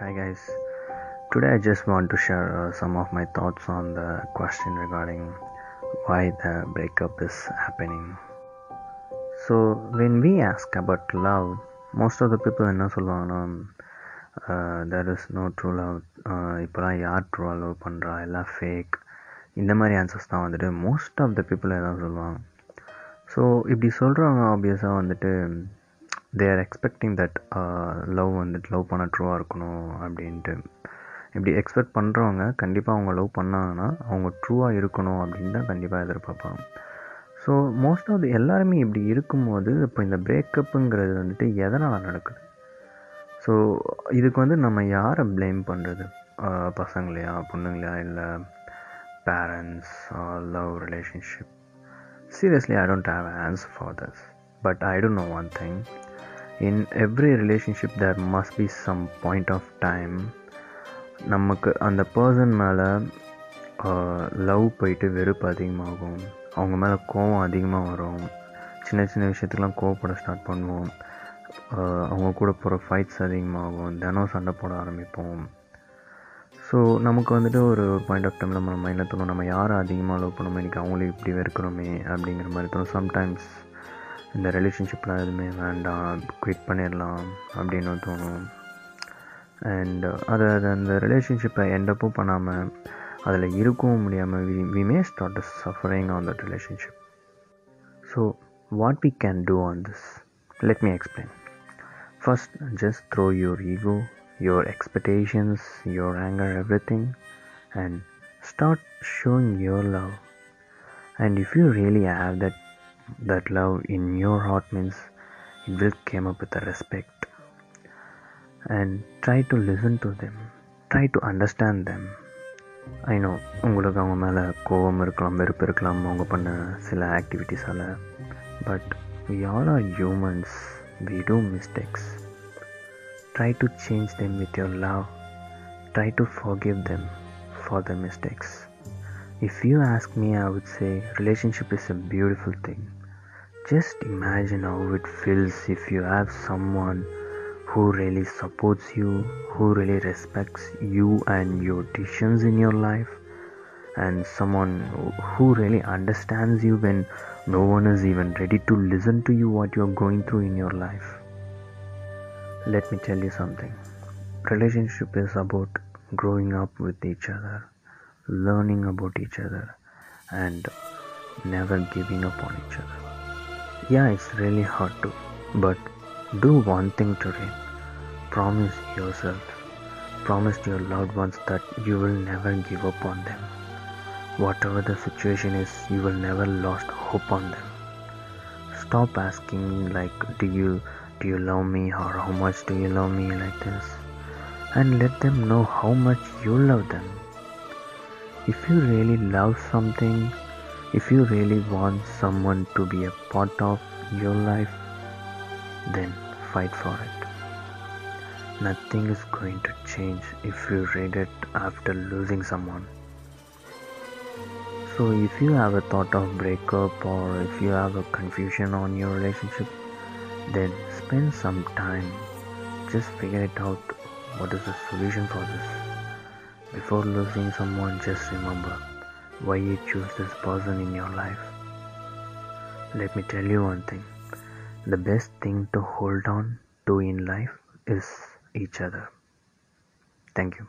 Hi guys. Today I just want to share uh, some of my thoughts on the question regarding why the breakup is happening. So when we ask about love, most of the people என்ன சொல்லுவாங்கன்னா there is no true love இப்போலாம் யார் ட்ரூவாக love பண்ணுறா எல்லாம் fake இந்த மாதிரி answers தான் வந்துட்டு மோஸ்ட் ஆஃப் த பீப்புள் எதாவது சொல்லுவாங்க ஸோ இப்படி சொல்கிறவங்க ஆப்வியஸாக வந்துட்டு they are expecting that love வந்துட்டு லவ் பண்ண ட்ரூவாக இருக்கணும் அப்படின்ட்டு. இப்படி எக்ஸ்பெக்ட் பண்ணுறவங்க கண்டிப்பாக அவங்க லவ் பண்ணாங்கன்னா அவங்க ட்ரூவாக இருக்கணும் அப்படின்னு தான் கண்டிப்பாக எதிர்பார்ப்பாங்க. ஸோ மோஸ்ட் ஆஃப் எல்லாருமே இப்படி இருக்கும்போது இப்போ இந்த பிரேக்கப்புங்கிறது வந்துட்டு எதனால் நடக்குது? ஸோ இதுக்கு வந்து நம்ம யாரை ப்ளேம் பண்ணுறது பசங்களையா பொண்ணுங்களையா இல்லை parents love relationship seriously I don't have answer for this but I don't know one thing in every relationship there must be some point of time. நமக்கு அந்த பர்சன் மேலே லவ் போயிட்டு வெறுப்பு அதிகமாகும். அவங்க மேலே கோவம் அதிகமாக வரும். சின்ன சின்ன விஷயத்துக்கெலாம் கோவப்பட ஸ்டார்ட் பண்ணுவோம். அவங்க கூட போகிற ஃபைட்ஸ் அதிகமாகும். தினம் சண்டை போட ஆரம்பிப்போம். ஸோ நமக்கு வந்துட்டு ஒரு பாயிண்ட் ஆஃப் டைமில் நம்ம மைண்டில் தோணும் நம்ம யாரை அதிகமாக லவ் பண்ணோமோ இன்றைக்கி அவங்களே இப்படி வெறுக்கிறோமே அப்படிங்கிற மாதிரி தோணும். சம்டைம்ஸ் இந்த ரிலேஷன்ஷிப்லாம் எதுவுமே வேண்டாம் குவிட் பண்ணிடலாம் அப்படின்னு தோணும் அண்ட் அதை அது அந்த ரிலேஷன்ஷிப்பை எண்டப்பும் பண்ணாமல் அதில் இருக்கவும் முடியாமல் we we may start suffering on that relationship so what we can do on this let me explain first just throw your ego your expectations, your anger, everything, and start showing your love. And if you really have that that love in your heart, means it will come up with a respect. And try to listen to them. Try to understand them. I know உங்களுக்கு அவங்க மேலே கோபம் இருக்கலாம் வெறுப்பு இருக்கலாம் அவங்க பண்ண சில ஆக்டிவிட்டீஸால் but we all are humans we do mistakes try to change them with your love try to forgive them for their mistakes if you ask me i would say relationship is a beautiful thing just imagine how it feels if you have someone who really supports you who really respects you and your decisions in your life and someone who really understands you when no one is even ready to listen to you what you're going through in your life. Let me tell you something. Relationship is about growing up with each other learning about each other and never giving up on each other yeah it's really hard to but do one thing today promise yourself promise to your loved ones that you will never give up on them. Whatever the situation is you will never lost hope on them. Stop asking like do you do you love me or how much do you love me like this and let them know how much you love them. If you really love something if you really want someone to be a part of your life then fight for it. Nothing is going to change if you regret after losing someone. So if you have a thought of breakup or if you have a confusion on your relationship then spend some time just figure it out what is the solution for this. Before losing someone just remember why you choose this person in your life. Let me tell you one thing. The best thing to hold on to in life is each other. Thank you